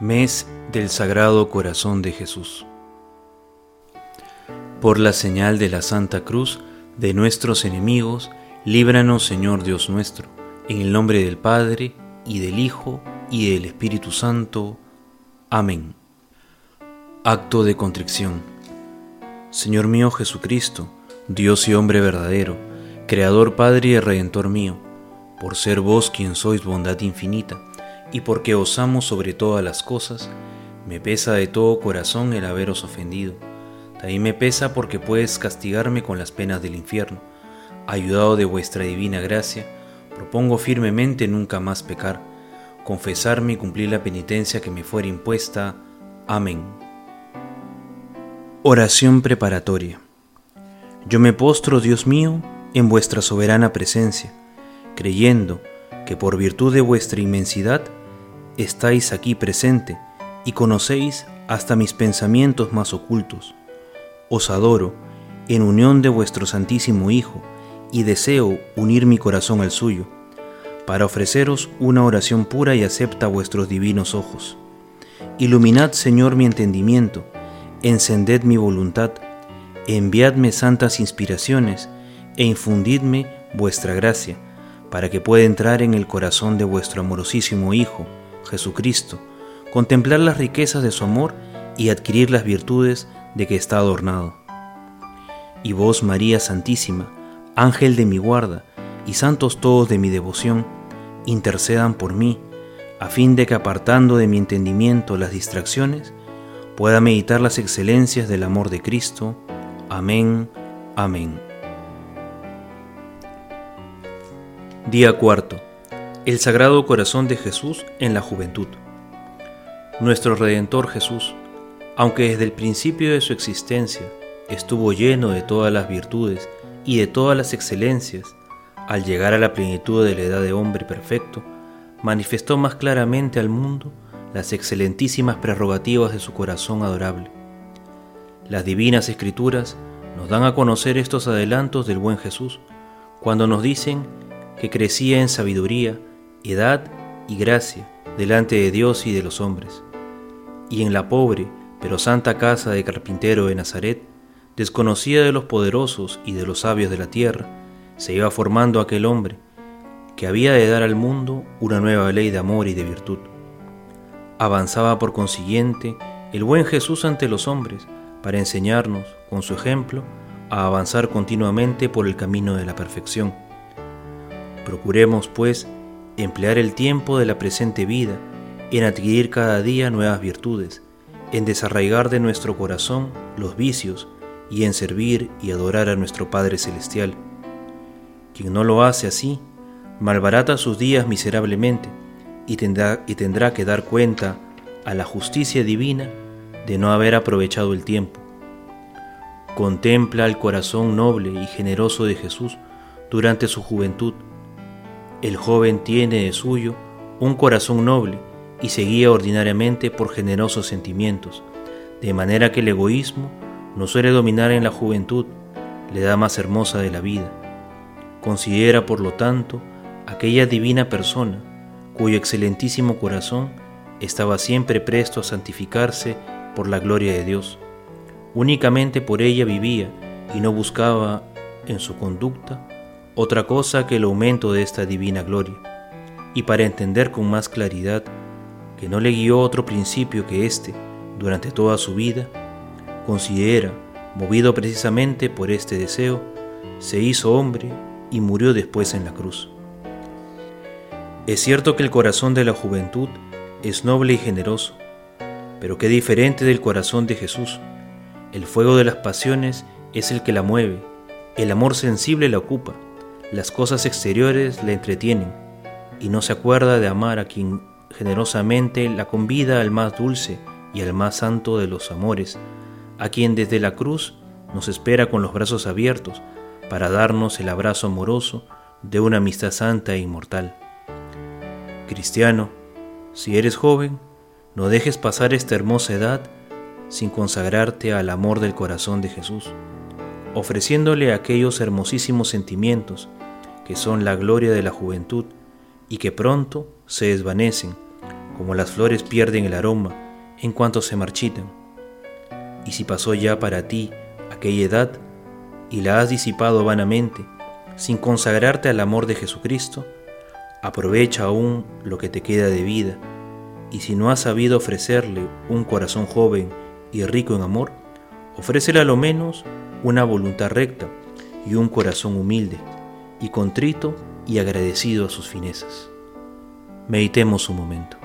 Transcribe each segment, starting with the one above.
Mes del Sagrado Corazón de Jesús. Por la señal de la Santa Cruz de nuestros enemigos, líbranos Señor Dios nuestro, en el nombre del Padre, y del Hijo, y del Espíritu Santo. Amén. Acto de contrición. Señor mío Jesucristo, Dios y hombre verdadero, Creador Padre y Redentor mío, por ser vos quien sois bondad infinita, y porque os amo sobre todas las cosas, me pesa de todo corazón el haberos ofendido. También me pesa porque puedes castigarme con las penas del infierno. Ayudado de vuestra divina gracia, propongo firmemente nunca más pecar, confesarme y cumplir la penitencia que me fuera impuesta. Amén. Oración preparatoria. Yo me postro, Dios mío, en vuestra soberana presencia, creyendo que por virtud de vuestra inmensidad estáis aquí presente y conocéis hasta mis pensamientos más ocultos. Os adoro en unión de vuestro Santísimo Hijo y deseo unir mi corazón al suyo, para ofreceros una oración pura y acepta vuestros divinos ojos. Iluminad, Señor, mi entendimiento, encended mi voluntad, enviadme santas inspiraciones e infundidme vuestra gracia, para que pueda entrar en el corazón de vuestro amorosísimo Hijo, Jesucristo, contemplar las riquezas de su amor y adquirir las virtudes de que está adornado. Y vos, María Santísima, ángel de mi guarda, y santos todos de mi devoción, intercedan por mí, a fin de que apartando de mi entendimiento las distracciones, pueda meditar las excelencias del amor de Cristo. Amén, amén. Día cuarto el Sagrado Corazón de Jesús en la juventud. Nuestro Redentor Jesús, aunque desde el principio de su existencia estuvo lleno de todas las virtudes y de todas las excelencias, al llegar a la plenitud de la edad de hombre perfecto, manifestó más claramente al mundo las excelentísimas prerrogativas de su corazón adorable. Las divinas escrituras nos dan a conocer estos adelantos del buen Jesús, cuando nos dicen que crecía en sabiduría, edad y gracia delante de Dios y de los hombres. Y en la pobre pero santa casa de carpintero de Nazaret, desconocida de los poderosos y de los sabios de la tierra, se iba formando aquel hombre que había de dar al mundo una nueva ley de amor y de virtud. Avanzaba por consiguiente el buen Jesús ante los hombres para enseñarnos, con su ejemplo, a avanzar continuamente por el camino de la perfección. Procuremos, pues, emplear el tiempo de la presente vida en adquirir cada día nuevas virtudes, en desarraigar de nuestro corazón los vicios y en servir y adorar a nuestro Padre Celestial. Quien no lo hace así, malbarata sus días miserablemente y tendrá, y tendrá que dar cuenta a la justicia divina de no haber aprovechado el tiempo. Contempla el corazón noble y generoso de Jesús durante su juventud el joven tiene de suyo un corazón noble y se guía ordinariamente por generosos sentimientos, de manera que el egoísmo no suele dominar en la juventud, le da más hermosa de la vida. Considera, por lo tanto, aquella divina persona cuyo excelentísimo corazón estaba siempre presto a santificarse por la gloria de Dios. Únicamente por ella vivía y no buscaba en su conducta otra cosa que el aumento de esta divina gloria, y para entender con más claridad que no le guió otro principio que éste durante toda su vida, considera, movido precisamente por este deseo, se hizo hombre y murió después en la cruz. Es cierto que el corazón de la juventud es noble y generoso, pero qué diferente del corazón de Jesús. El fuego de las pasiones es el que la mueve, el amor sensible la ocupa, las cosas exteriores le entretienen y no se acuerda de amar a quien generosamente la convida al más dulce y al más santo de los amores, a quien desde la cruz nos espera con los brazos abiertos para darnos el abrazo amoroso de una amistad santa e inmortal. Cristiano, si eres joven, no dejes pasar esta hermosa edad sin consagrarte al amor del corazón de Jesús, ofreciéndole aquellos hermosísimos sentimientos que son la gloria de la juventud y que pronto se desvanecen, como las flores pierden el aroma en cuanto se marchitan. Y si pasó ya para ti aquella edad y la has disipado vanamente, sin consagrarte al amor de Jesucristo, aprovecha aún lo que te queda de vida, y si no has sabido ofrecerle un corazón joven y rico en amor, ofrécele a lo menos una voluntad recta y un corazón humilde y contrito y agradecido a sus finezas. Meditemos un momento.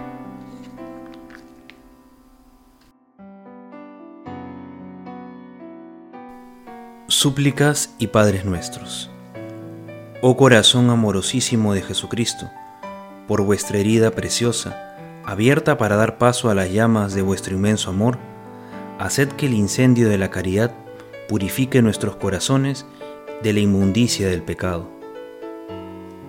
Súplicas y Padres nuestros. Oh corazón amorosísimo de Jesucristo, por vuestra herida preciosa, abierta para dar paso a las llamas de vuestro inmenso amor, haced que el incendio de la caridad purifique nuestros corazones de la inmundicia del pecado.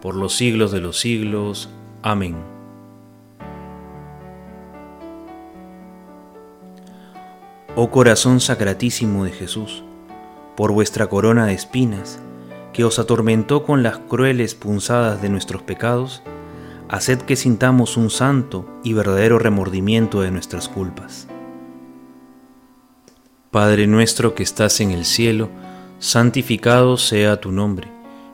por los siglos de los siglos. Amén. Oh corazón sacratísimo de Jesús, por vuestra corona de espinas, que os atormentó con las crueles punzadas de nuestros pecados, haced que sintamos un santo y verdadero remordimiento de nuestras culpas. Padre nuestro que estás en el cielo, santificado sea tu nombre,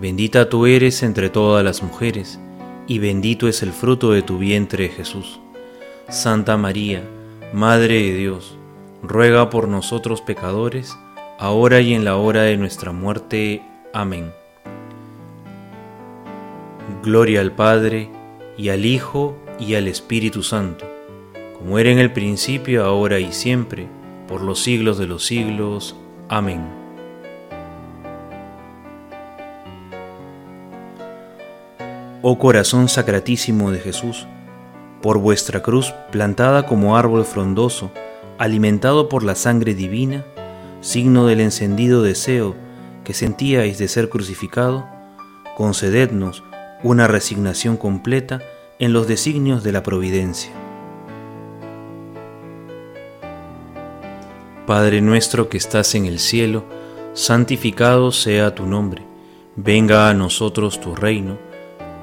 bendita tú eres entre todas las mujeres, y bendito es el fruto de tu vientre Jesús. Santa María, Madre de Dios, ruega por nosotros pecadores, ahora y en la hora de nuestra muerte. Amén. Gloria al Padre, y al Hijo, y al Espíritu Santo, como era en el principio, ahora y siempre, por los siglos de los siglos. Amén. Oh corazón sacratísimo de Jesús, por vuestra cruz plantada como árbol frondoso, alimentado por la sangre divina, signo del encendido deseo que sentíais de ser crucificado, concedednos una resignación completa en los designios de la providencia. Padre nuestro que estás en el cielo, santificado sea tu nombre, venga a nosotros tu reino,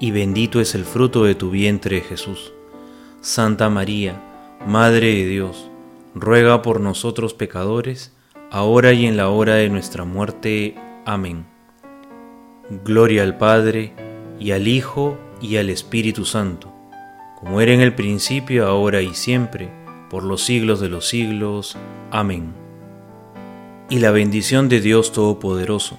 y bendito es el fruto de tu vientre Jesús. Santa María, Madre de Dios, ruega por nosotros pecadores, ahora y en la hora de nuestra muerte. Amén. Gloria al Padre, y al Hijo, y al Espíritu Santo, como era en el principio, ahora y siempre, por los siglos de los siglos. Amén. Y la bendición de Dios Todopoderoso,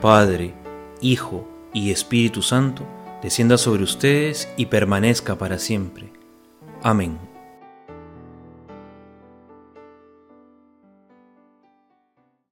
Padre, Hijo y Espíritu Santo, descienda sobre ustedes y permanezca para siempre. Amén.